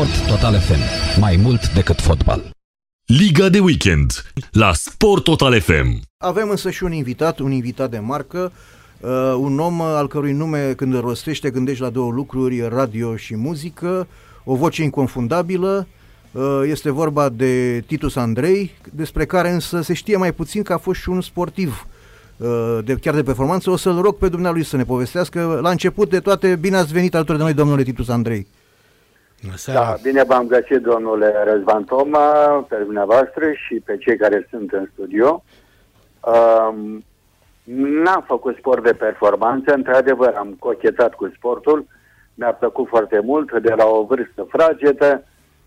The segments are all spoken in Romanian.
Sport Total FM. Mai mult decât fotbal. Liga de weekend la Sport Total FM. Avem însă și un invitat, un invitat de marcă, uh, un om al cărui nume când îl rostește gândești la două lucruri, radio și muzică, o voce inconfundabilă, uh, este vorba de Titus Andrei, despre care însă se știe mai puțin că a fost și un sportiv uh, de, chiar de performanță. O să-l rog pe dumnealui să ne povestească. La început de toate, bine ați venit alături de noi, domnule Titus Andrei. Da, bine v-am găsit, domnule Răzvan Toma, pe dumneavoastră și pe cei care sunt în studio. Um, n-am făcut sport de performanță, într-adevăr am cochetat cu sportul, mi-a plăcut foarte mult, de la o vârstă fragedă,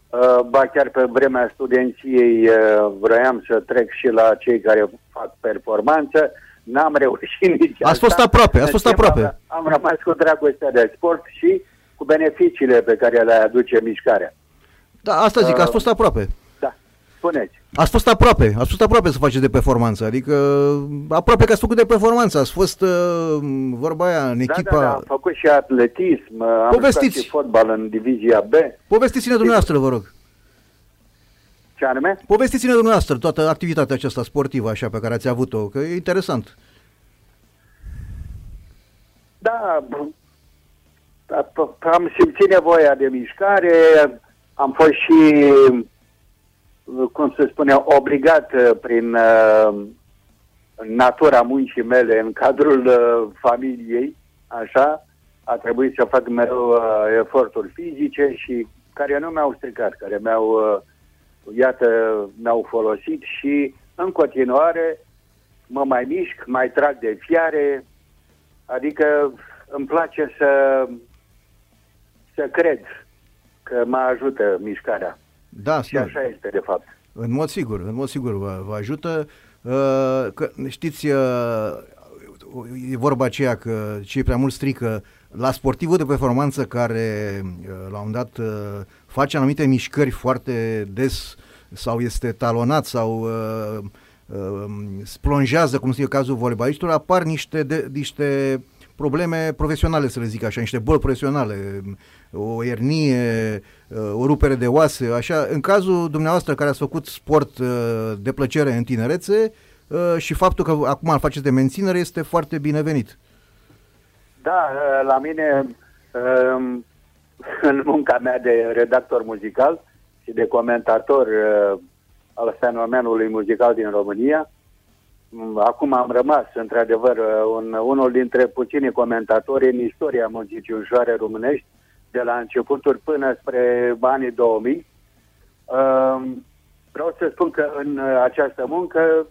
uh, ba chiar pe vremea studenției uh, vroiam să trec și la cei care fac performanță, n-am reușit nici Ați fost aproape, ați fost aproape. Am, am rămas cu dragostea de sport și cu beneficiile pe care le aduce mișcarea. Da, asta zic, ați fost aproape. Da, spuneți. Ați fost aproape, ați fost aproape să faceți de performanță, adică aproape că ați făcut de performanță, ați fost uh, vorba aia în echipa... Da, da, da, am făcut și atletism, am Povestiți. jucat și fotbal în divizia B. Povestiți-ne dumneavoastră, vă rog. Ce anume? Povestiți-ne dumneavoastră toată activitatea aceasta sportivă așa pe care ați avut-o, că e interesant. Da, b- da, p- am simțit nevoia de mișcare, am fost și, cum se spune, obligat uh, prin uh, natura muncii mele în cadrul uh, familiei, așa, a trebuit să fac mereu uh, eforturi fizice și care nu mi-au stricat, care mi-au, uh, iată, mi-au folosit și în continuare mă mai mișc, mai trag de fiare, adică îmi place să, să cred că mă ajută mișcarea. Da, Și da. așa este, de fapt. În mod sigur, în mod sigur vă, vă ajută. Uh, că, știți, uh, e vorba aceea că cei prea mult strică la sportivul de performanță care uh, la un dat uh, face anumite mișcări foarte des sau este talonat sau uh, uh, splonjează, cum e cazul voleibalistilor, apar niște, de, niște probleme profesionale, să le zic așa, niște boli profesionale, o ernie, o rupere de oase, așa. În cazul dumneavoastră care ați făcut sport uh, de plăcere în tinerețe uh, și faptul că acum îl faceți de menținere este foarte binevenit. Da, uh, la mine, um, în munca mea de redactor muzical și de comentator uh, al fenomenului muzical din România, m, acum am rămas, într-adevăr, uh, un, unul dintre puțini comentatori în istoria muzicii ușoare românești, de la începuturi până spre anii 2000. Um, Vreau să spun că în uh, această muncă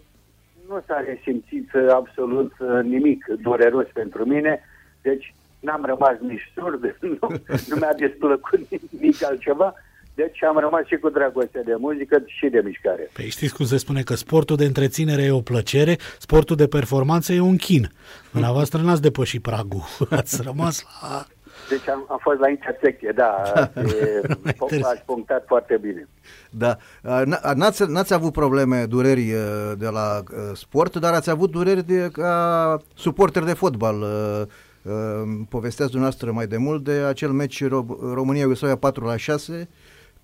nu s-a resimțit uh, absolut uh, nimic dureros pentru mine, deci n-am rămas nici surd, nu, nu mi-a desplăcut nimic altceva, deci am rămas și cu dragoste de muzică și de mișcare. Păi știți cum se spune că sportul de întreținere e o plăcere, sportul de performanță e un chin. Dumneavoastră n-ați depășit pragul, ați rămas la... Deci am, am fost la intersecție, da, e, Interesant. ați punctat foarte bine. Da. Uh, n- N-ați, n-ați avut probleme, dureri uh, de la uh, sport, dar ați avut dureri de, ca suporter de fotbal. Uh, uh, Povesteați dumneavoastră mai de mult de acel meci Ro- România-Iugoslavia 4 la 6,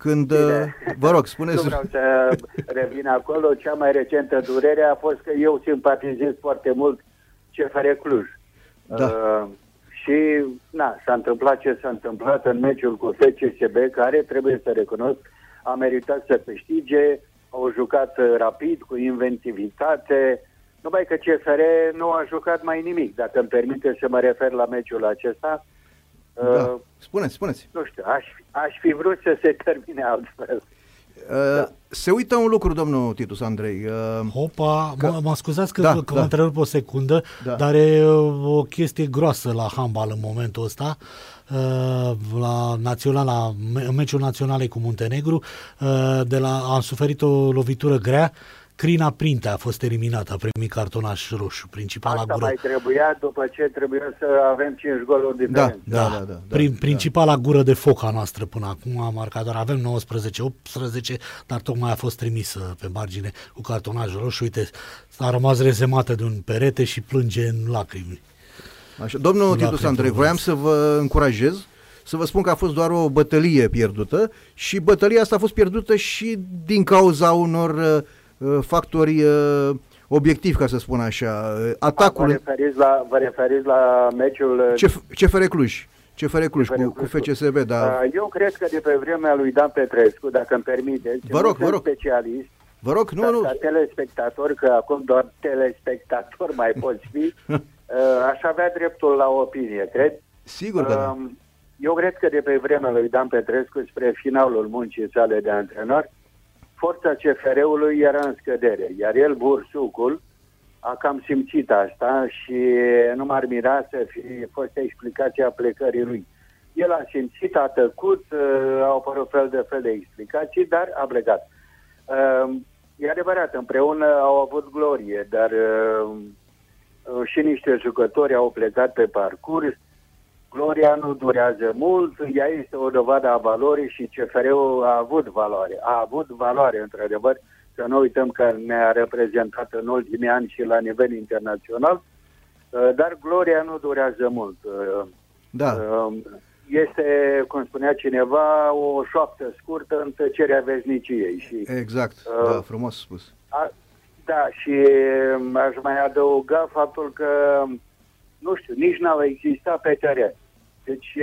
când, uh, Bine. vă rog, Nu spuneți... vreau să revin acolo. Cea mai recentă durere a fost că eu simpatizez foarte mult CFR Cluj. Da. Uh, și, na, s-a întâmplat ce s-a întâmplat în meciul cu FCSB, care, trebuie să recunosc, a meritat să câștige, au jucat uh, rapid, cu inventivitate, numai că CFR nu a jucat mai nimic. Dacă îmi permite să mă refer la meciul acesta, uh, Da. Spuneți, spuneți. nu știu, aș, aș fi vrut să se termine altfel. Uh, Se uită un lucru, domnul Titus Andrei. Uh, Hopa, Că- mă, mă scuzați că, Da, că da. mă întrerup o secundă, Da. dar e uh, o chestie groasă la handbal în momentul ăsta. Uh, la naționala, în meciul naționalei cu Muntenegru, uh, de la, am suferit o lovitură grea, Crina Printea a fost eliminată, a primit cartonaș roșu, principala Asta gură. mai trebuia după ce trebuia să avem 5 goluri da, diferență. da, da, da, da, Prin, da. principala gură de foc a noastră până acum a marcat, doar avem 19-18, dar tocmai a fost trimisă pe margine cu cartonaj roșu. Uite, a rămas rezemată de un perete și plânge în lacrimi. Așa. Domnul La Titus pentru Andrei, vârf. voiam să vă încurajez să vă spun că a fost doar o bătălie pierdută și bătălia asta a fost pierdută și din cauza unor uh, factori uh, obiectivi, ca să spun așa. Atacul... Vă referiți la, vă referiți la meciul... CFR Cluj. CFR Cluj CFR cu, cu FCSB, da. Eu cred că de pe vremea lui Dan Petrescu, dacă îmi permiteți, vă rog, vă rog. specialist, Vă rog, nu, nu. Ca telespectator, că acum doar telespectator mai poți fi, aș avea dreptul la opinie, cred. Sigur că da. Um, eu cred că de pe vremea lui Dan Petrescu, spre finalul muncii sale de antrenor, forța CFR-ului era în scădere, iar el, Bursucul, a cam simțit asta și nu m-ar mira să fi fost explicația plecării lui. El a simțit, a tăcut, uh, au apărut fel de fel de explicații, dar a plecat. Uh, e adevărat, împreună au avut glorie, dar uh, și niște jucători au plecat pe parcurs. Gloria nu durează mult, ea este o dovadă a valorii și CFR-ul a avut valoare. A avut valoare, într-adevăr, să nu uităm că ne-a reprezentat în ultimii ani și la nivel internațional, uh, dar gloria nu durează mult. Uh, da. Uh, este, cum spunea cineva, o șoaptă scurtă în tăcerea vezniciei. Și, exact, uh, da, frumos spus. A, da, și aș mai adăuga faptul că, nu știu, nici n-au existat pe teren. Deci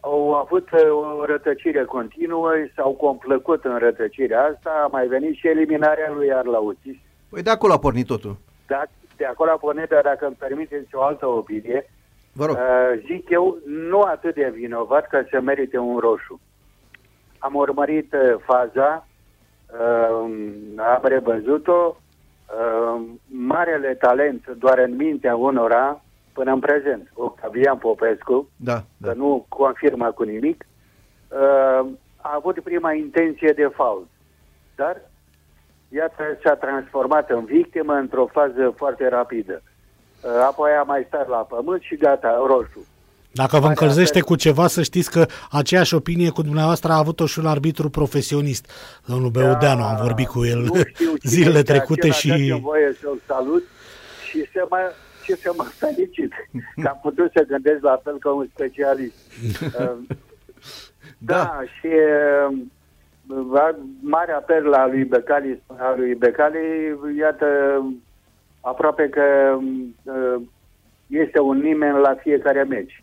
au avut o rătăcire continuă, s-au complăcut în rătăcirea asta, a mai venit și eliminarea lui Arlautis. Păi de acolo a pornit totul. Da, de acolo a pornit, dar dacă îmi permiteți o altă opinie, Vă rog. Uh, zic eu, nu atât de vinovat ca să merite un roșu. Am urmărit uh, faza, uh, am revăzut-o, uh, marele talent doar în mintea unora, până în prezent, Octavian Popescu, da, da. că nu confirmă cu nimic, uh, a avut prima intenție de fault. Dar, iată, s-a transformat în victimă într-o fază foarte rapidă. Uh, apoi a mai stat la pământ și gata, roșu. Dacă vă încălzește cu ceva, să știți că aceeași opinie cu dumneavoastră a avut-o și un arbitru profesionist, domnul Beudeanu, am vorbit cu el zilele trecute și... voie să-l salut și să mă, și să mă felicit că am putut să gândesc la fel ca un specialist. da. da, și uh, mare apel la lui Becali, a lui Becali, iată, aproape că uh, este un nimeni la fiecare meci.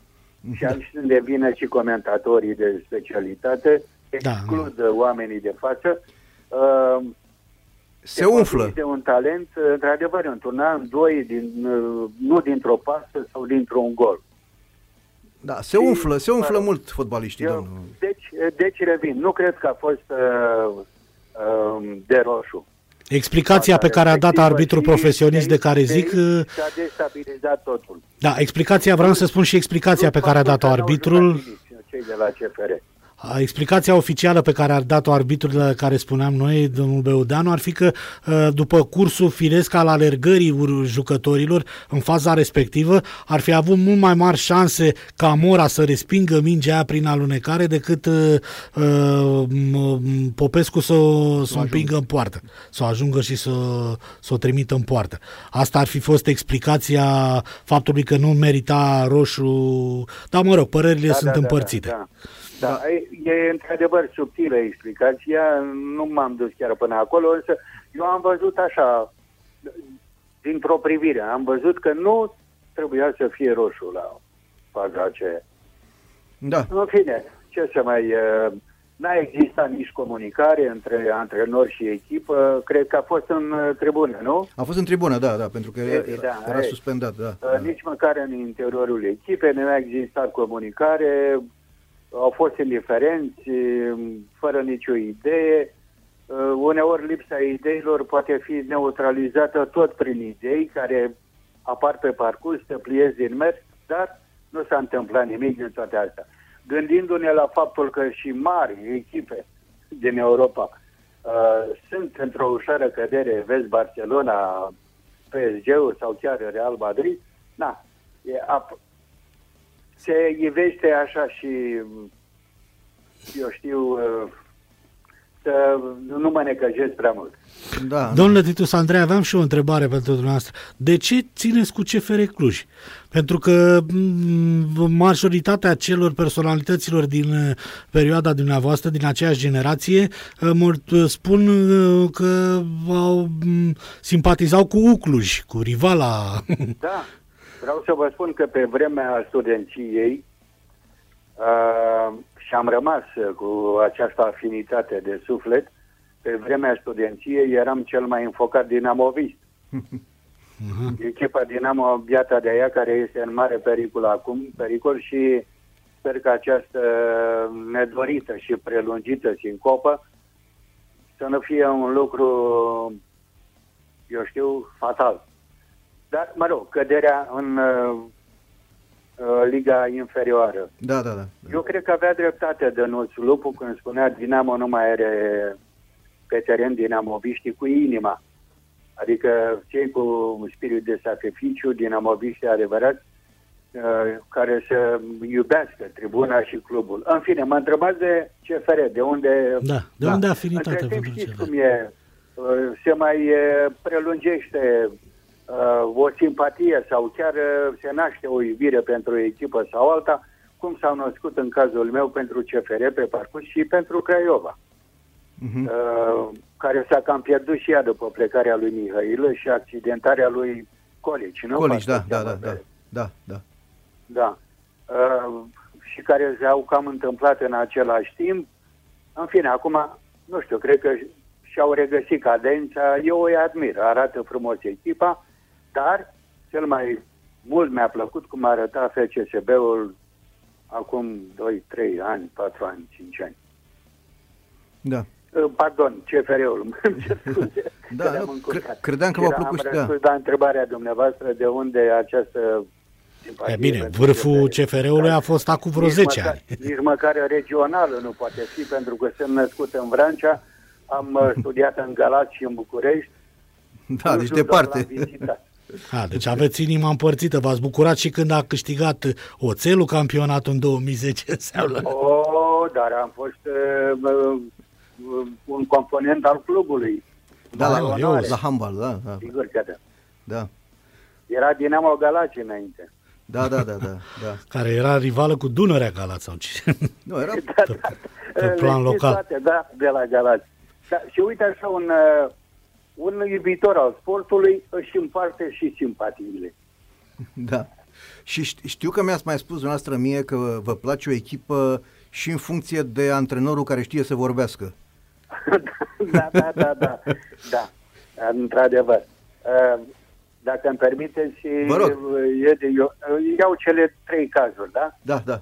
Și aici devine și comentatorii de specialitate, da, exclud da. oamenii de față. Uh, se umflă. Este un talent, într-adevăr, într-un an, doi, din, uh, nu dintr-o pasă sau dintr-un gol. Da, se umflă, se umflă eu, mult fotbaliștii, eu, domnul. Deci, deci revin, nu cred că a fost uh, uh, de roșu. Explicația pe care a dat arbitrul profesionist de care zic... Uh, s-a destabilizat totul. Da, explicația, vreau să spun și explicația pe care a dat-o arbitrul. Cei de la CFR. Explicația oficială pe care ar dat-o arbitrul de care spuneam noi, domnul Beudeanu, ar fi că uh, după cursul firesc al alergării jucătorilor în faza respectivă, ar fi avut mult mai mari șanse ca Mora să respingă mingea aia prin alunecare decât uh, uh, Popescu să, să o împingă în poartă, să o ajungă și să, să o trimită în poartă. Asta ar fi fost explicația faptului că nu merita roșu, dar mă rog, părerile da, sunt da, împărțite. Da, da. Da, da. E, e într-adevăr subtilă explicația, nu m-am dus chiar până acolo, însă eu am văzut așa, dintr-o privire, am văzut că nu trebuia să fie roșu la faza aceea. Da. În fine, ce să mai... N-a existat nici comunicare între antrenori și echipă. Cred că a fost în tribună, nu? A fost în tribună, da, da, pentru că era, da, era suspendat, da, da. Nici măcar în interiorul echipei nu a existat comunicare au fost indiferenți, fără nicio idee. Uneori lipsa ideilor poate fi neutralizată tot prin idei care apar pe parcurs, se pliez din mers, dar nu s-a întâmplat nimic din toate astea. Gândindu-ne la faptul că și mari echipe din Europa uh, sunt într-o ușoară cădere, vezi Barcelona, PSG-ul sau chiar Real Madrid, na, e ap- se ivește așa și, eu știu, uh, să nu mă necăjesc prea mult. Da, Domnule Titus Andrei, aveam și o întrebare pentru dumneavoastră. De ce țineți cu CFR Cluj? Pentru că m, majoritatea celor personalităților din uh, perioada dumneavoastră, din aceeași generație, uh, mult spun uh, că au, m, simpatizau cu Ucluj, cu rivala. Da, vreau să vă spun că pe vremea studenției uh, și am rămas cu această afinitate de suflet, pe vremea studenției eram cel mai înfocat dinamovist. Echipa Dinamo Biata de aia, care este în mare pericol acum, pericol și sper că această nedorită și prelungită sincopă să nu fie un lucru, eu știu, fatal. Dar, mă rog, căderea în uh, uh, liga inferioară. da, da, da. Eu cred că avea dreptate Dănuț Lupu când spunea Dinamo nu mai are pe teren dinamoviștii cu inima. Adică cei cu spirit de sacrificiu, dinamoviștii adevărați, uh, care să iubească tribuna și clubul. În fine, mă întrebați de CFR, de unde... Da, de unde afinitatea Între timp pentru știți CFR? cum e, uh, se mai uh, prelungește uh, o simpatie sau chiar uh, se naște o iubire pentru o echipă sau alta, cum s-au născut în cazul meu pentru CFR pe parcurs și pentru Craiova, Mhm. uh, care s-a cam pierdut și ea după plecarea lui Mihailă și accidentarea lui Colici, nu? Colici, da, Parcă da, se da, cheamă da, pe- da, da. da. Uh, și care s-au cam întâmplat în același timp. În fine, acum, nu știu, cred că și-au regăsit cadența. Eu îi admir, arată frumos echipa, dar cel mai mult mi-a plăcut cum arăta FCSB-ul acum 2, 3 ani, 4 ani, 5 ani. Da. Uh, Pardon, CFR-ul. îmi cer scuze Da, că le-am nu, încurcat. cre- credeam că v-a Era- plăcut și- Am da. răspuns la întrebarea dumneavoastră de unde această simpatie E bine, pentru vârful CFR. CFR-ului a fost acum vreo Nici 10 măcar, ani. Nici măcar regională nu poate fi, pentru că sunt născut în Vrancea, am uh, studiat în Galați și în București. Da, Nu deci știu, doar departe. L-am vizitat. A, deci aveți inima împărțită. V-ați bucurat și când a câștigat Oțelul campionatul în 2010 înseamnă. Oh, dar am fost uh, uh, uh, un component al clubului. Da, Mare la, onoare. la handball, da, da, Sigur că da. da. Era Dinamo Galați înainte. Da, da, da, da, da. Care era rivală cu Dunărea Galați sau ce? Nu, era... Da, Pe- da. pe Le plan știți local. Toate, da, de la Galați. Da, și uite așa, un, uh, un iubitor al sportului își împarte și simpatiile. Da. Și ști- știu că mi-ați mai spus dumneavoastră mie că vă place o echipă și în funcție de antrenorul care știe să vorbească. da, da, da, da, da, într-adevăr. Uh, Dacă îmi permiteți, Vă rog. uh, Edi, eu uh, iau cele trei cazuri, da? Da, da.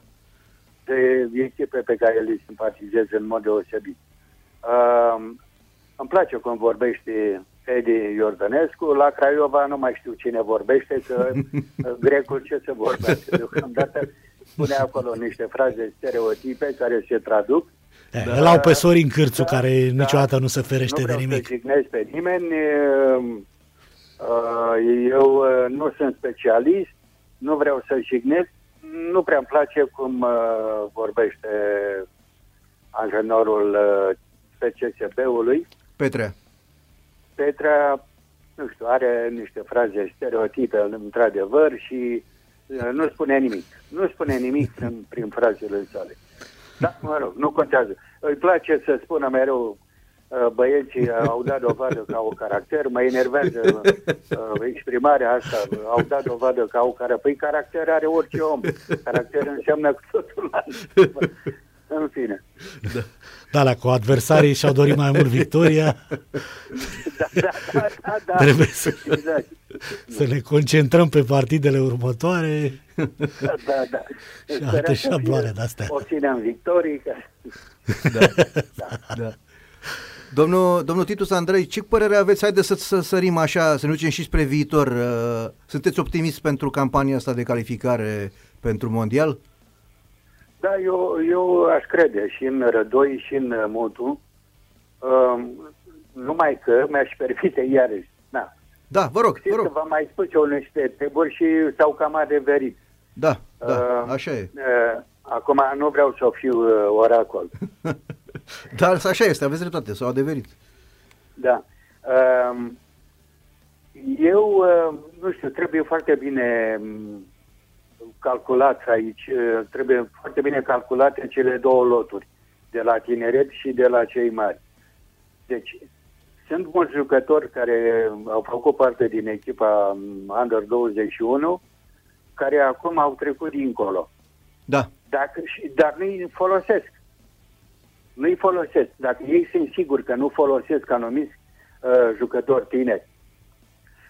De echipe pe care le simpatizez în mod deosebit. Uh, îmi place cum vorbește Edi Iordănescu. La Craiova nu mai știu cine vorbește, că uh, grecul ce să vorbească. Deocamdată spune acolo niște fraze stereotipe care se traduc. Da. Îl au pe Sorin Cârțu, Da, care da. niciodată nu se ferește nu de vreau nimic. să jignesc pe nimeni. uh, uh, Eu uh, nu sunt specialist, nu vreau să jignesc. Nu prea îmi place cum uh, vorbește antrenorul uh, PCSB-ului. Petrea. Petra, nu știu, are niște fraze stereotipe, într-adevăr, și uh, nu spune nimic. Nu spune nimic în, prin frazele sale. Da, mă rog, nu contează. Îi place să spună mereu uh, băieții au dat dovadă că au caracter, mă enervează uh, exprimarea asta, au dat dovadă că au caracter. Păi caracter are orice om. Caracter înseamnă cu totul altceva. În fine. Da, la cu adversarii și-au dorit mai mult victoria. Da, da, da, da, da. Trebuie să- Exact. Să ne concentrăm pe partidele următoare. Da, da, da. Și Sperăm alte să șabloane fie- de-astea. Obținem victorii. Că... Da. Domnul, domnul Titus Andrei, ce părere aveți? Haideți să, să sărim așa, să ne ducem și spre viitor. Uh, Sunteți optimist pentru campania asta de calificare pentru Mondial? Da, eu, eu aș crede și în Rădoi și în Mutu. Um, numai că mi-aș permite iarăși. Na. Da, vă rog, vă Știți că rog. v-am mai spus eu niște treburi și s-au cam adeverit. Da, da, Uh, așa e. Uh, acum nu vreau să fiu uh, oracol. Dar așa este, aveți dreptate, s-au adeverit. Da. Um, Eu, uh, nu știu, trebuie foarte bine um, calculat aici, uh, trebuie foarte bine calculate cele două loturi, de la tineret și de la cei mari. Deci, sunt mulți jucători care au făcut parte din echipa um, Under 21, care acum au trecut dincolo. Da. Dacă, și- dar nu-i folosesc. Nu-i folosesc. Dacă ei sunt siguri că nu folosesc anumiți uh, jucători tineri,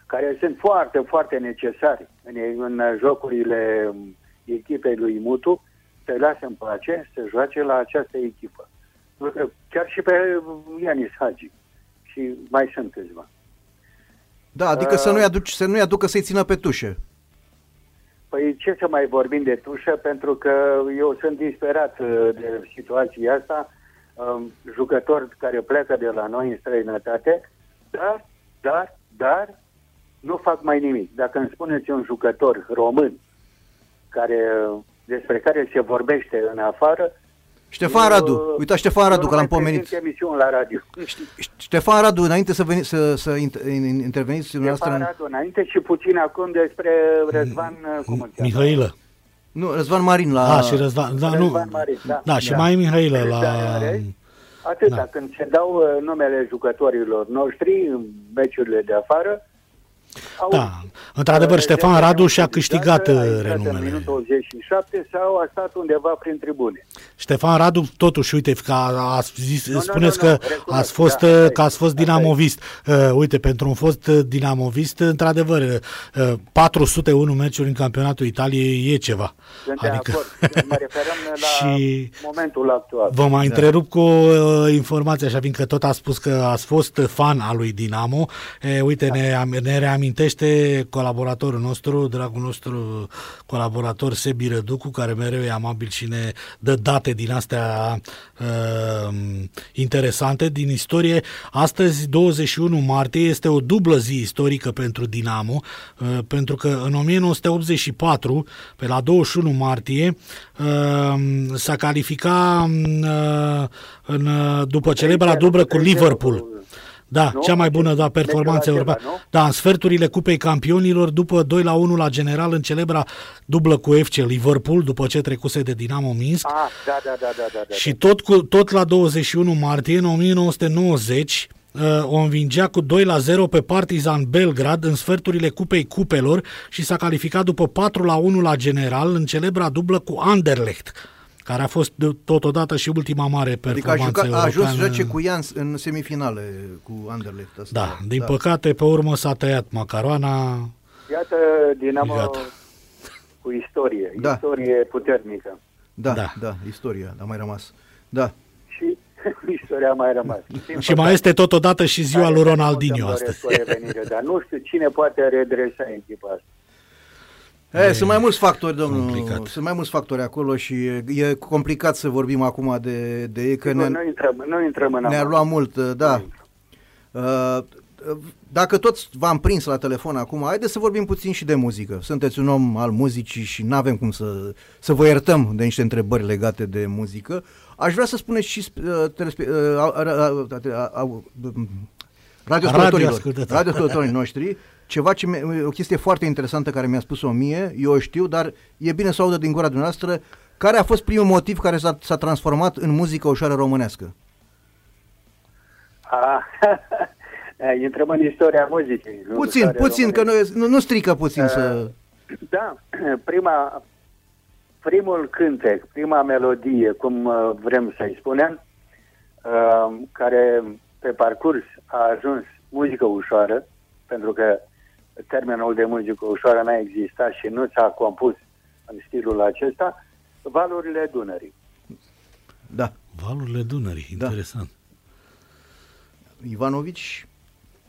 care sunt foarte, foarte necesari în, în jocurile um, echipei lui Mutu, să lasă în pace să joace la această echipă. Pentru că Chiar și pe Ianis Hagi. Și mai sunt câțiva. Da, adică Uh, să nu-i, aduci, să nu-i aducă să-i țină pe tușă. Păi ce să mai vorbim de tușă, pentru că eu sunt disperat uh, de situația asta, um, jucători care pleacă de la noi în străinătate, dar, dar, dar, nu fac mai nimic. Dacă îmi spuneți un jucător român care, despre care se vorbește în afară, Ștefan eu- Radu, uita Ștefan Radu, eu că nu l-am mai pomenit. prezint emisiuni la radio. Ștefan Radu, înainte să, veni, să, să int- in- interveniți dumneavoastră... Ștefan în- Radu, înainte și puțin acum despre Răzvan, uh, cum îl cheamă? Mihailă. Nu, Răzvan Marin la... A, și Răzvan, da, nu. Răzvan Marin, da. Da, și Da. mai Mihailă la... Da, are. Atâta, Da. când se dau uh, numele jucătorilor noștri în meciurile de afară, au, Da, într-adevăr, uh, Ștefan de- Radu și-a a câștigat, intrat uh, în renumele. minutul 87 sau a stat undeva prin tribune. Ștefan Radu, totuși, uite, că a, a zis, Nu, nu, spuneți nu, nu, că recunosc, ați fost, da, asta uh, că ați e, fost asta e. dinamovist. Uh, uite, pentru un fost uh, dinamovist, într-adevăr, uh, 401 meciuri în campionatul Italiei e ceva. Sunt de Adică, acord. Mă referăm la Și- momentul actual. Vă mai întrerup cu o uh, informație, așa fiindcă tot ați spus că ați fost fan al lui Dinamo. E, uite, ne, am- ne reamintește colaboratorul nostru, dragul nostru colaborator Sebi Răducu, care mereu e amabil și ne dă date din astea uh, interesante din istorie. Astăzi, 21 martie, este o dublă zi istorică pentru Dinamo, uh, pentru că în 1984, pe la 21 martie, uh, s-a calificat uh, în, uh, după celebra dublă cu Liverpool. Da, Nu? cea mai bună da, Meciul performanță acela, europeană. nu? Da, în sferturile Cupei Campionilor, după 2 la 1 la general, în celebra dublă cu FC Liverpool, după ce trecuse de Dinamo Minsk. Ah, da, da, da, da, da, da. Și tot, cu, tot la 21 martie, în 1990, uh, o învingea cu 2 la 0 pe Partizan Belgrad în sferturile Cupei Cupelor și s-a calificat după 4 la 1 la general în celebra dublă cu Anderlecht care a fost de- totodată și ultima mare Adică a, performanță jucat, a ajuns să europeană. joace cu Jans în semifinale cu Anderlecht. Asta. Da, din păcate, pe urmă s-a tăiat macaroana. Iată Dinamo Gata. cu istorie, Da. istorie puternică. Da, Da. da, da, istoria a mai rămas. Da. Și istoria a mai rămas. Din Și mai este totodată și ziua lui Ronaldinho astăzi. astăzi. Dar nu știu cine poate redresa echipa asta. E, sunt mai mulți factori, domnul. complicat. Sunt mai mulți factori acolo și e, e complicat să vorbim acum de, de ei, că Sigur, ne, nu, intrăm, nu intrăm în ne-ar amănunt. lua mult, uh, da. Nu intrăm. Uh, Dacă toți v-am prins la telefon acum, haideți să vorbim puțin și de muzică. Sunteți un om al muzicii și nu avem cum să, să vă iertăm de niște întrebări legate de muzică. Aș vrea să spuneți și uh, telespe- uh, a- a- a- a- a- radioascultătorilor, Radioascultători. radioascultătorii noștri, ceva ce mi- o chestie foarte interesantă care mi-a spus-o mie, eu o știu, dar e bine să o audă din gura dumneavoastră, care a fost primul motiv care s-a, s-a transformat în muzică ușoară românească? A, intrăm în istoria muzicii. nu Puțin, istoria puțin, că românești. nu, nu, nu strică puțin să... Da, prima, primul cântec, prima melodie, cum uh, vrem să-i spunem, uh, care pe parcurs a ajuns muzică ușoară, pentru că termenul de muzică ușoară n-a existat și nu s-a compus în stilul acesta, Valurile Dunării. Da. Valurile Dunării, Da. interesant. Ivanovici,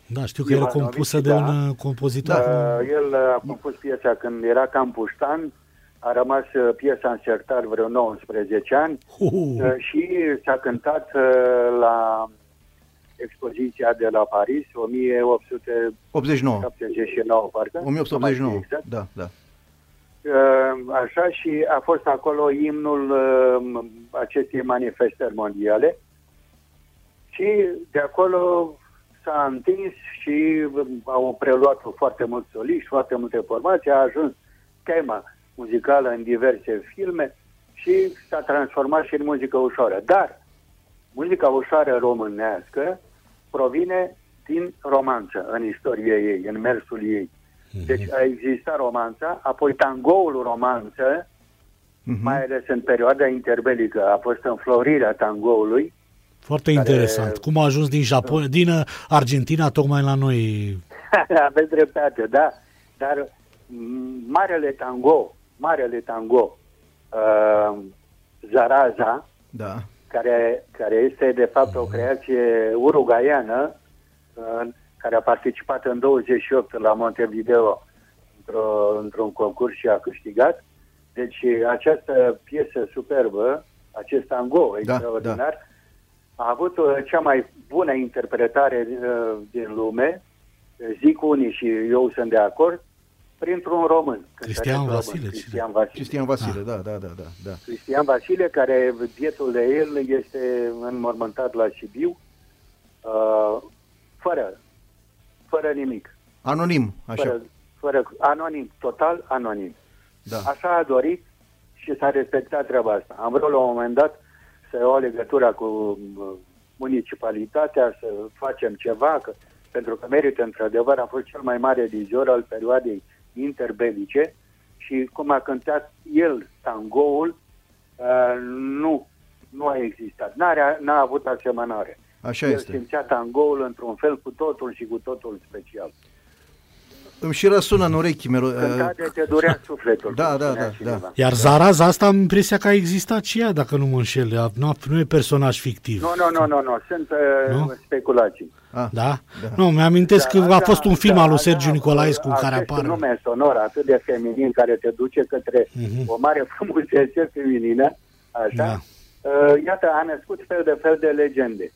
Da, știu că era Ivanovici, compusă de da. un uh, compozitor. Uh, el a compus piesa când era cam puștan, a rămas uh, piesa în sertar vreo 19 ani Uh, uh, și s-a cântat uh, la expoziția de la Paris, 1879, 89. parcă. 1889. Nu mai știu Exact. Da, da. Uh, Așa și a fost acolo imnul uh, acestei manifestări mondiale Și de acolo s-a întins și au preluat foarte mulți soliști, foarte multe formații, a ajuns tema muzicală în diverse filme și s-a transformat și în muzică ușoară. Dar muzica ușoară românească provine din romanță în istorie ei, în mersul ei. Deci a existat romanța, apoi tangoul romanță, Mhm. mai ales în perioada interbelică, a fost înflorirea tangoului. Foarte Care- interesant. Cum a ajuns din Japonia, din uh, Argentina tocmai la noi? Aveți dreptate, da. Dar m, marele tango, marele tango, uh, Zaraza, Da. Care, care este de fapt o creație urugaiană, uh, care a participat în 28 la Montevideo într-o, într-un concurs și a câștigat. Deci această piesă superbă, acest tango extraordinar, a avut uh, cea mai bună interpretare uh, din lume, zic unii și eu sunt de acord, printr-un român. Cristian cântăreț Vasile, Român, cine? Cristian Vasile. Cristian Vasile, da, da, da, da. da. Cristian Vasile, care bietul de el este înmormântat la Sibiu, uh, fără, fără nimic. Anonim, așa. Fără, fără, anonim, total anonim. Da. Așa a dorit și s-a respectat treaba asta. Am vrut la un moment dat să iau legătura cu uh, municipalitatea, să facem ceva, că, pentru că merită într-adevăr, a fost cel mai mare dizior al perioadei interbelice și cum a cântat el tangoul, uh, nu, nu a existat. N-are, n-a avut asemănare. Așa el este. simțea tangoul într-un fel cu totul și cu totul special. Îmi și răsună în urechi. Mero- Cânta uh, de te durea sufletul. Da, cum da, spunea da, cineva. da. Iar Zaraza asta am impresia că a existat și ea, dacă nu mă înșel. A- Nu, nu e personaj fictiv. Nu, nu, nu, nu, nu. sunt uh, Nu? speculații. Ah, Da? Da. Nu, mi-amintesc că a asta- fost un film da, al lui asta- Sergiu Nicolaescu în care acest apare. nume sonor atât de feminin care te duce către Mhm. o mare frumusețe feminină, așa, Da. uh, iată, a născut fel de fel de legende.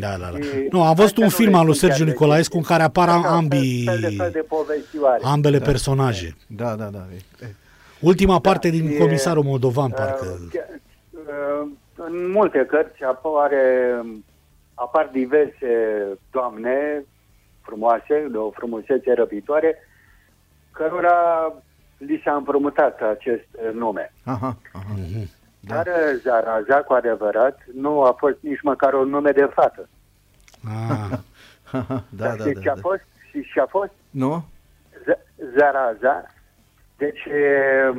Da, da, da. Și Nu, am văzut astea un nu film le al lui sunt chiar Sergiu Nicolaescu în care apar Așa, ambii, Fel, fel de fel de povestioare. ambele personaje. da, da, da. E- e- Ultima parte din și, Comisarul Moldovan, Uh, parcă. chiar- uh, în multe cărți apare, apar diverse doamne frumoase, de o frumusețe răpitoare, cărora li s-a împrumutat acest uh, nume. Aha, aha. Mhm. Da. Dar uh, Zaraza, cu adevărat, nu a fost nici măcar un nume de fată. Ah, da, Dar da, știți da, ce a da. fost? Și ce a fost? Nu? Z- Zaraza. Deci, e,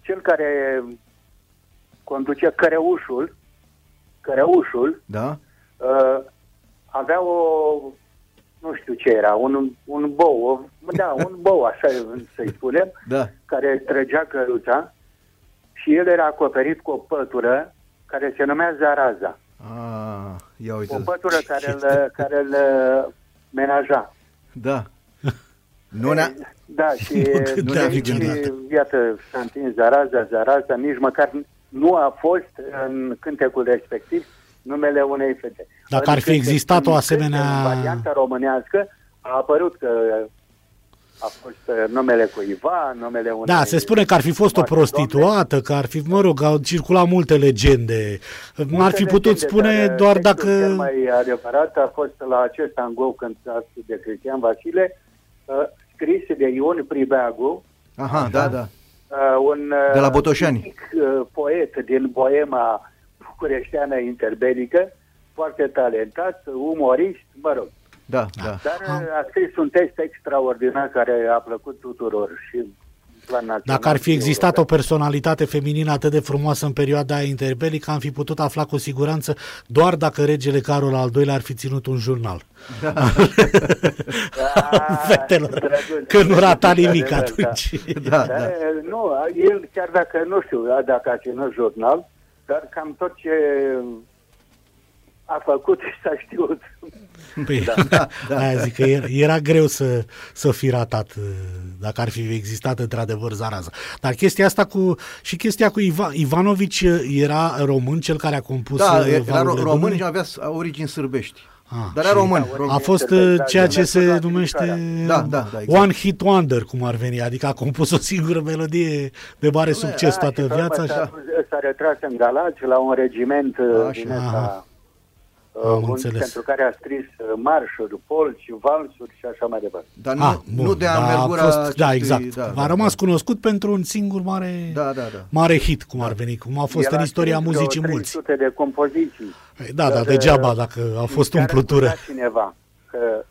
cel care conduce căreușul, căreușul, Da? Uh, avea o, nu știu ce era, un, un bou, o, da, un bou, așa să-i spunem, Da. care trăgea căruța și el era acoperit cu o pătură care se numea Zaraza. Ah, ia O uite. pătură care îl, care îl uh, menaja. Da. Nu ne Da, și, Nu ne-am și, fi gândit. iată, s-a întins Zaraza, Zaraza, nici măcar nu a fost în cântecul respectiv numele unei fete. Dacă ar fi În cântec- existat o în asemenea- cântec, În varianta românească a apărut că a fost uh, numele cuiva, numele unei... Da, se spune că ar fi fost o foarte prostituată, că ar fi, mă rog, au circulat multe legende. domne. N-ar fi Multe putut legende, spune dar, doar textul dacă... Cel mai adevărat a fost la acest angou cântat de Cristian Vasile, uh, scris de Ion Pribeagu, Aha, da, da. uh, un uh, De la Botoșani. mic, uh, poet din boema bucureșteană interbelică, foarte talentat, umorist, mă rog. Da, da. Dar uh, a scris un text extraordinar care a plăcut tuturor și în plan național. Dacă ar fi și existat o european. personalitate feminină atât de frumoasă în perioada aia interbelică, am fi putut afla cu siguranță doar dacă regele Carol al II-lea ar fi ținut un jurnal. Ah, fetelor, drăguț. că nu rata nimic Adevăr, atunci. Da, Dar, da. Nu, el chiar dacă, nu știu da, dacă a ținut jurnal, dar cam tot ce a făcut s-a știut. Păi, Da, da. aia zic că era, era greu să, să fi ratat uh, dacă ar fi existat într-adevăr zaraza. Dar chestia asta cu și chestia cu Iva, Ivanovici uh, era român, cel care a compus Da, uh, era Valurile ro- român Dunării? și avea s- origini sârbești. Ah, Dar era și- român. Da, rom- A fost Interbelic, uh, da, ceea el ce a se dat numește Da, da, da, exact. One Hit Wonder, cum ar veni, adică a compus o singură melodie de mare succes Da, toată și pe urmă viața. S-a, Și... s-a retras în Galați la un regiment uh, Așa. din Aha. Ăsta uh, Am un- înțeles. pentru care a scris uh, marșuri, polci, valsuri și așa mai departe. Dar nu, Ah, nu de da, a amergura fost, da, acestui- exact. Da, a da, rămas da. cunoscut pentru un singur mare, Da, da, da. mare hit, cum ar veni, cum a fost El în a istoria scris vreo muzicii mulți. 300 de compoziții. Da, da, Dar, degeaba uh, dacă a fost chiar umplutură. spunea cineva că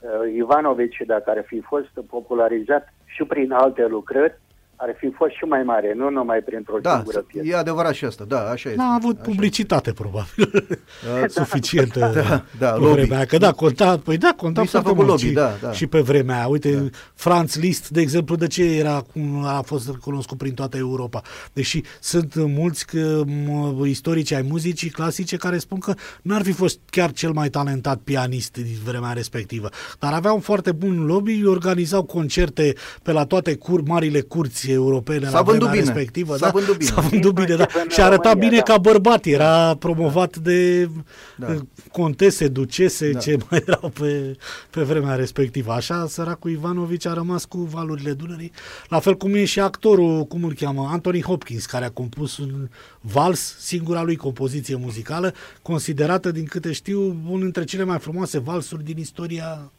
uh, Ivanovici, dacă ar fi fost popularizat și prin alte lucrări, ar fi fost și mai mare, nu numai printr-o Da, singură piesă. e adevărat și asta, da, așa este. N-a avut Așa publicitate, probabil, suficientă Da, da, pe lobby. vremea aia. Că da, conta, păi da, conta Li s-a foarte făcut mult lobby, și, da, da. și pe vremea aia. Uite, Franz Liszt, de exemplu, de ce era, cum a fost cunoscut prin toată Europa? Deși sunt mulți că, m, istorici ai muzicii clasice care spun că n-ar fi fost chiar cel mai talentat pianist din vremea respectivă, dar avea un foarte bun lobby, organizau concerte pe la toate cur, marile curți europene S-a la vândut vremea bine. respectivă. S-a da? vândut bine. S-a vândut bine, da. Inclusiv în Și arăta România, bine da. ca bărbat, era promovat de Da. da. contese, ducese, Da. da. ce mai erau pe, pe vremea respectivă. Așa, săracul Ivanovici a rămas cu valurile Dunării, la fel cum e și actorul, cum îl cheamă, Anthony Hopkins, care a compus un vals, singura lui compoziție muzicală, considerată, din câte știu, unul dintre cele mai frumoase valsuri din istoria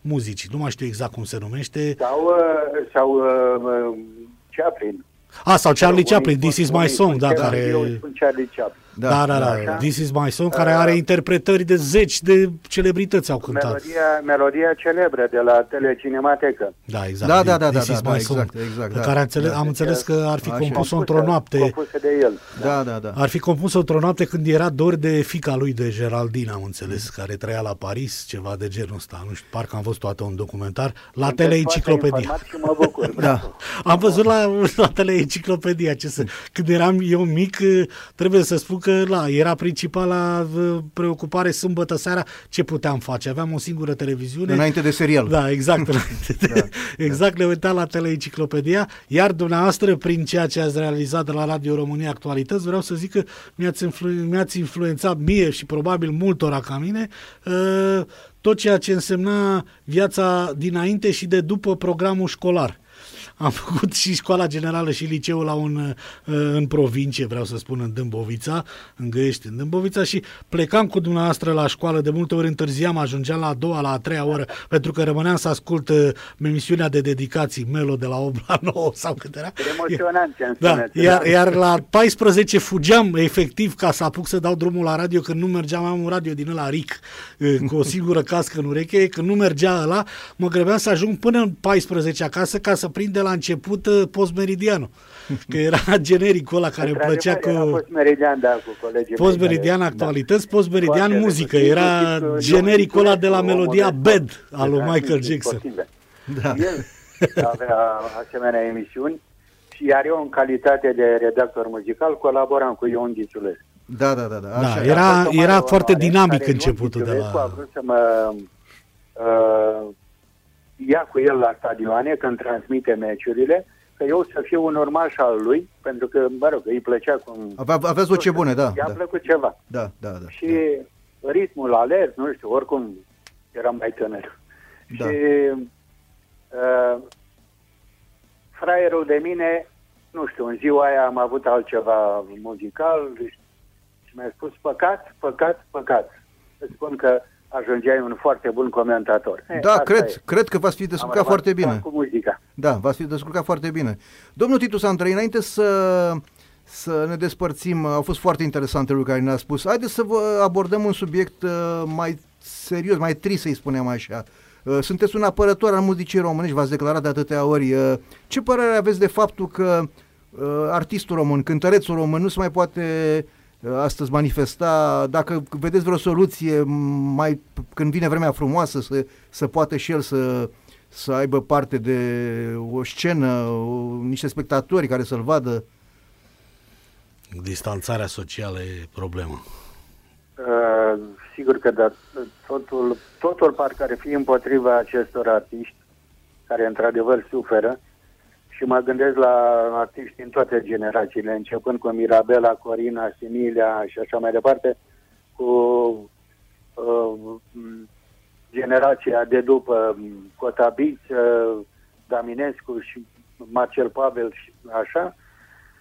muzicii. Nu mai știu exact cum se numește. Sau, uh, sau uh, uh, Chaplin. A, sau Charlie Unii Chaplin, spun- This is my unii song, spun da, Chaplin, care... Eu îi spun Charlie Chaplin. Da, da, da, da. Așa. This is my song, care are interpretări de zeci de celebrități au cântat. Melodia, melodia celebră de la Telecinematecă. Da, exact. Da, da, da, This da, is da, my da, song, exact, exact, Pe da. care am înțeles, Da. am înțeles că ar fi Așa. compus-o Compusă- într-o noapte. Compusă de el. Da, da, da. Ar fi compus într-o noapte când era dor de fica lui de Geraldine, am înțeles, care trăia la Paris, ceva de genul ăsta. Nu știu, parcă am văzut toată un documentar la Sunteți teleenciclopedia. foarte informat Și mă bucur. Da. Am văzut la, la teleenciclopedia ce să, când eram eu mic, eh, trebuie să spun că la, era principala eh, preocupare sâmbătă seara ce puteam face. Aveam o singură televiziune. Înainte de serial. Da, exact. înainte de- exact, le uitam la teleenciclopedia, iar dumneavoastră, prin ceea ce ați realizat de la Radio România Actualități, vreau să zic că mi-ați, influ- mi-ați influențat mie și probabil multora ca mine uh, tot ceea ce însemna viața dinainte și de după programul școlar. Am făcut și școala generală și liceul la un, uh, în provincie, vreau să spun, în Dâmbovița, în Găiești, în Dâmbovița și plecam cu dumneavoastră la școală, de multe ori întârziam, ajungeam la a doua, la a treia oră, pentru că rămâneam să ascult uh, emisiunea de dedicații Melo de la 8 la 9 sau cât era. Emoționant ce Da, înseamnă. iar, iar la 14 fugeam efectiv ca să apuc să dau drumul la radio când nu mergeam, am un radio din ăla RIC eh, cu o singură cască în ureche, când nu mergea ăla, mă grăbeam să ajung până în 14 acasă ca să prind de la început eh, postmeridianul. Că era genericul ăla care îmi plăcea Era cu fost meridian, da, cu colegii post mei meridian care- actualități, post meridian Foarte muzică. repede. Era Inclusiv, uh, genericul ăla de la omul melodia de- Bad al lui de Michael transmisii Jackson. sportive. Da. El avea asemenea emisiuni și iar eu, în calitate de redactor muzical, colaboram cu Ion Ghițulescu. Da, da, da, da. Da, Așa. era- A fost o mare era foarte onoare dinamic care Ion începutul de Ghițulescu la- a vrut să mă uh, ia cu el la stadioane când transmite meciurile, că eu să fiu un urmaș al lui, pentru că, mă rog, îi plăcea cum... Avea, aveați voce bune, da. I-a Da, plăcut ceva. da, da. da. Și ritmul alert, nu știu, oricum eram mai tânăr. Da. Și uh, fraierul de mine, nu știu, în ziua aia am avut altceva muzical și mi-a spus păcat, păcat, păcat. Îți spun că ajungeai un foarte bun comentator. Eh, Da, asta cred, e. cred că v-ați fi Am descurcat rămas foarte doar bine. Cu muzica. Da, v-ați fi descurcat foarte bine. Domnul Titus Andrei, înainte să, să ne despărțim, au fost foarte interesante lucruri care ne-a spus. Haideți să vă abordăm un subiect uh, mai serios, mai trist, să-i spunem așa. Uh, Sunteți un apărător al muzicii românești, v-ați declarat de atâtea ori. Uh, Ce părere aveți de faptul că uh, artistul român, cântărețul român nu se mai poate uh, astăzi manifesta, dacă vedeți vreo soluție mai când vine vremea frumoasă să, să poată și el să, să aibă parte de o scenă, o, niște spectatori care să-l vadă. Distanțarea socială e problemă. Uh, sigur că da, totul, totul parcă ar fi împotriva acestor artiști care într-adevăr suferă și mă gândesc la artiști din toate generațiile, începând cu Mirabela, Corina, Similia și așa mai departe, cu uh, m, generația de după m, Cotabiț, uh, Daminescu și Marcel Pavel și așa,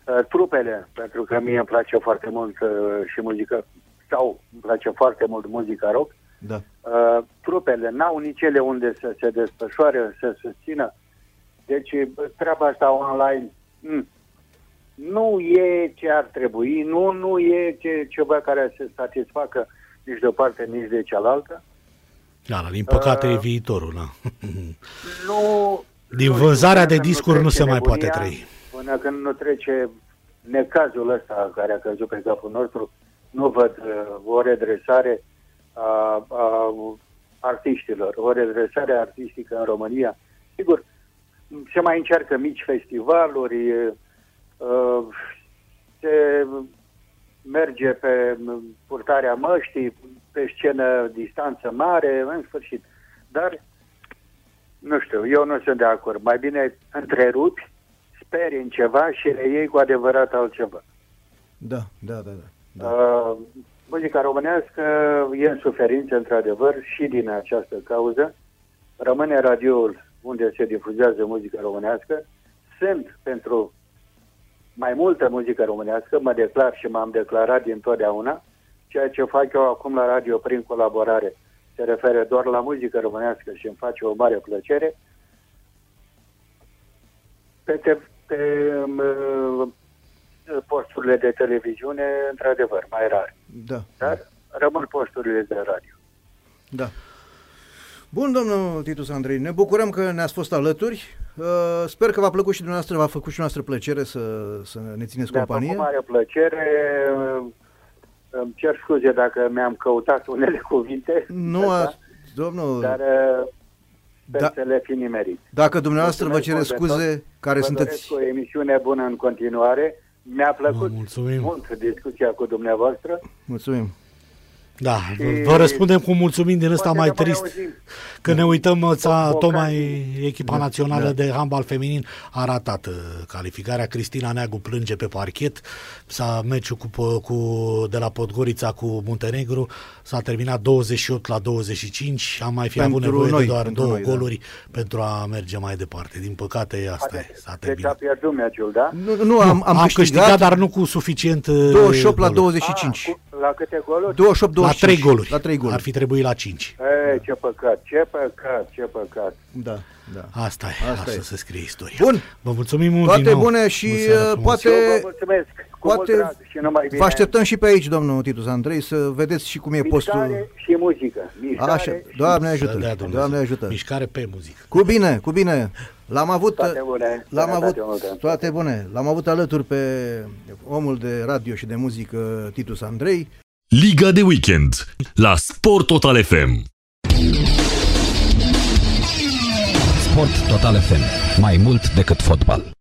uh, trupele, pentru că mie îmi place foarte mult uh, și muzică sau îmi place foarte mult muzica rock, Da. uh, trupele n-au nici ele unde să se desfășoare, să susțină. Deci bă, treaba asta online mm, nu e ce ar trebui, nu, nu e ce, ceva care să satisfacă nici de o parte, nici de cealaltă. Da, din păcate Uh, e viitorul. Da. Nu, Din nu știu, vânzarea până de când discuri nu trece se mai poate nebunia, trăi. Până când nu trece necazul ăsta care a căzut pe capul nostru, nu văd uh, o redresare a, a artiștilor, o redresare artistică în România. Sigur, se mai încearcă mici festivaluri, uh, se merge pe purtarea măștii, pe scenă distanță mare, în sfârșit. Dar, nu știu, eu nu sunt de acord. Mai bine întrerupi, speri în ceva și reiei cu adevărat altceva. Da, da, da, da. da. Uh, muzica românească e în suferință, într-adevăr, și din această cauză. Rămâne radioul unde se difuzează muzica românească. Sunt pentru mai multă muzică românească, mă declar și m-am declarat dintotdeauna. Ceea ce fac eu acum la radio prin colaborare se referă doar la muzică românească și îmi face o mare plăcere. Pe, te, pe um, posturile de televiziune, într-adevăr, mai rar. Da, Dar rămân posturile de radio. da. Bun, domnul Titus Andrei, ne bucurăm că ne-ați fost alături. Uh, sper că v-a plăcut și dumneavoastră, v-a făcut și noastră plăcere să, să ne țineți Mi-a companie. făcut mare plăcere. Îmi cer scuze dacă mi-am căutat unele cuvinte. Nu, da, a, domnul, Dar uh, sper Da. să le fi nimerit. dacă dumneavoastră vă Mulțumesc cere mult de scuze, care Vă sunteți... doresc o emisiune bună în continuare. Mi-a plăcut Vă mulțumim. mult discuția cu dumneavoastră. Mulțumim. Da, Și- vă răspundem cu mulțumim din ăsta Poate mai ne mai trist. auzim. Când ne uităm, Cu ța, tocmai ocazii. echipa națională de handbal feminin a ratat uh, calificarea. Cristina Neagu plânge pe parchet. S-a meciul cu, cu, de la Podgorița cu Muntenegru. S-a terminat 28 la 25. Am mai fi avut Pentru nevoie noi, de doar pentru două noi, da. exact. goluri pentru a merge mai departe. Din păcate, asta e. S-a Deci a terminat. pierdut meciul, da? Nu, nu am, am, am câștigat, câștigat, dar nu cu suficient uh, 28 la goluri. 25. A, cu, la câte goluri? 28 La 25. 3 goluri. La 3 goluri. Ar fi trebuit la 5. E, ce păcat, ce păcat, ce păcat. Da, da. Asta e, Asta asta, e. se scrie istoria. Bun. Vă mulțumim mult Toate din nou. bune și, O seară uh, frumoasă. poate- Eu vă mulțumesc, cu Poate mult drag și numai bine. vă așteptăm și pe aici, domnul Titus Andrei, să vedeți și cum e postul. Mișcare și muzică. Mișcare Așa, și Doamne Să ajută, dea Dumnezeu. Doamne ajută. Mișcare pe muzică. Cu bine, cu bine. L-am avut, Toate bune. l-am avut, Sănătate multă. toate bune. L-am avut alături pe omul de radio și de muzică Titus Andrei. Liga de weekend la Sport Total FM. Sport Total FM. Mai mult decât fotbal.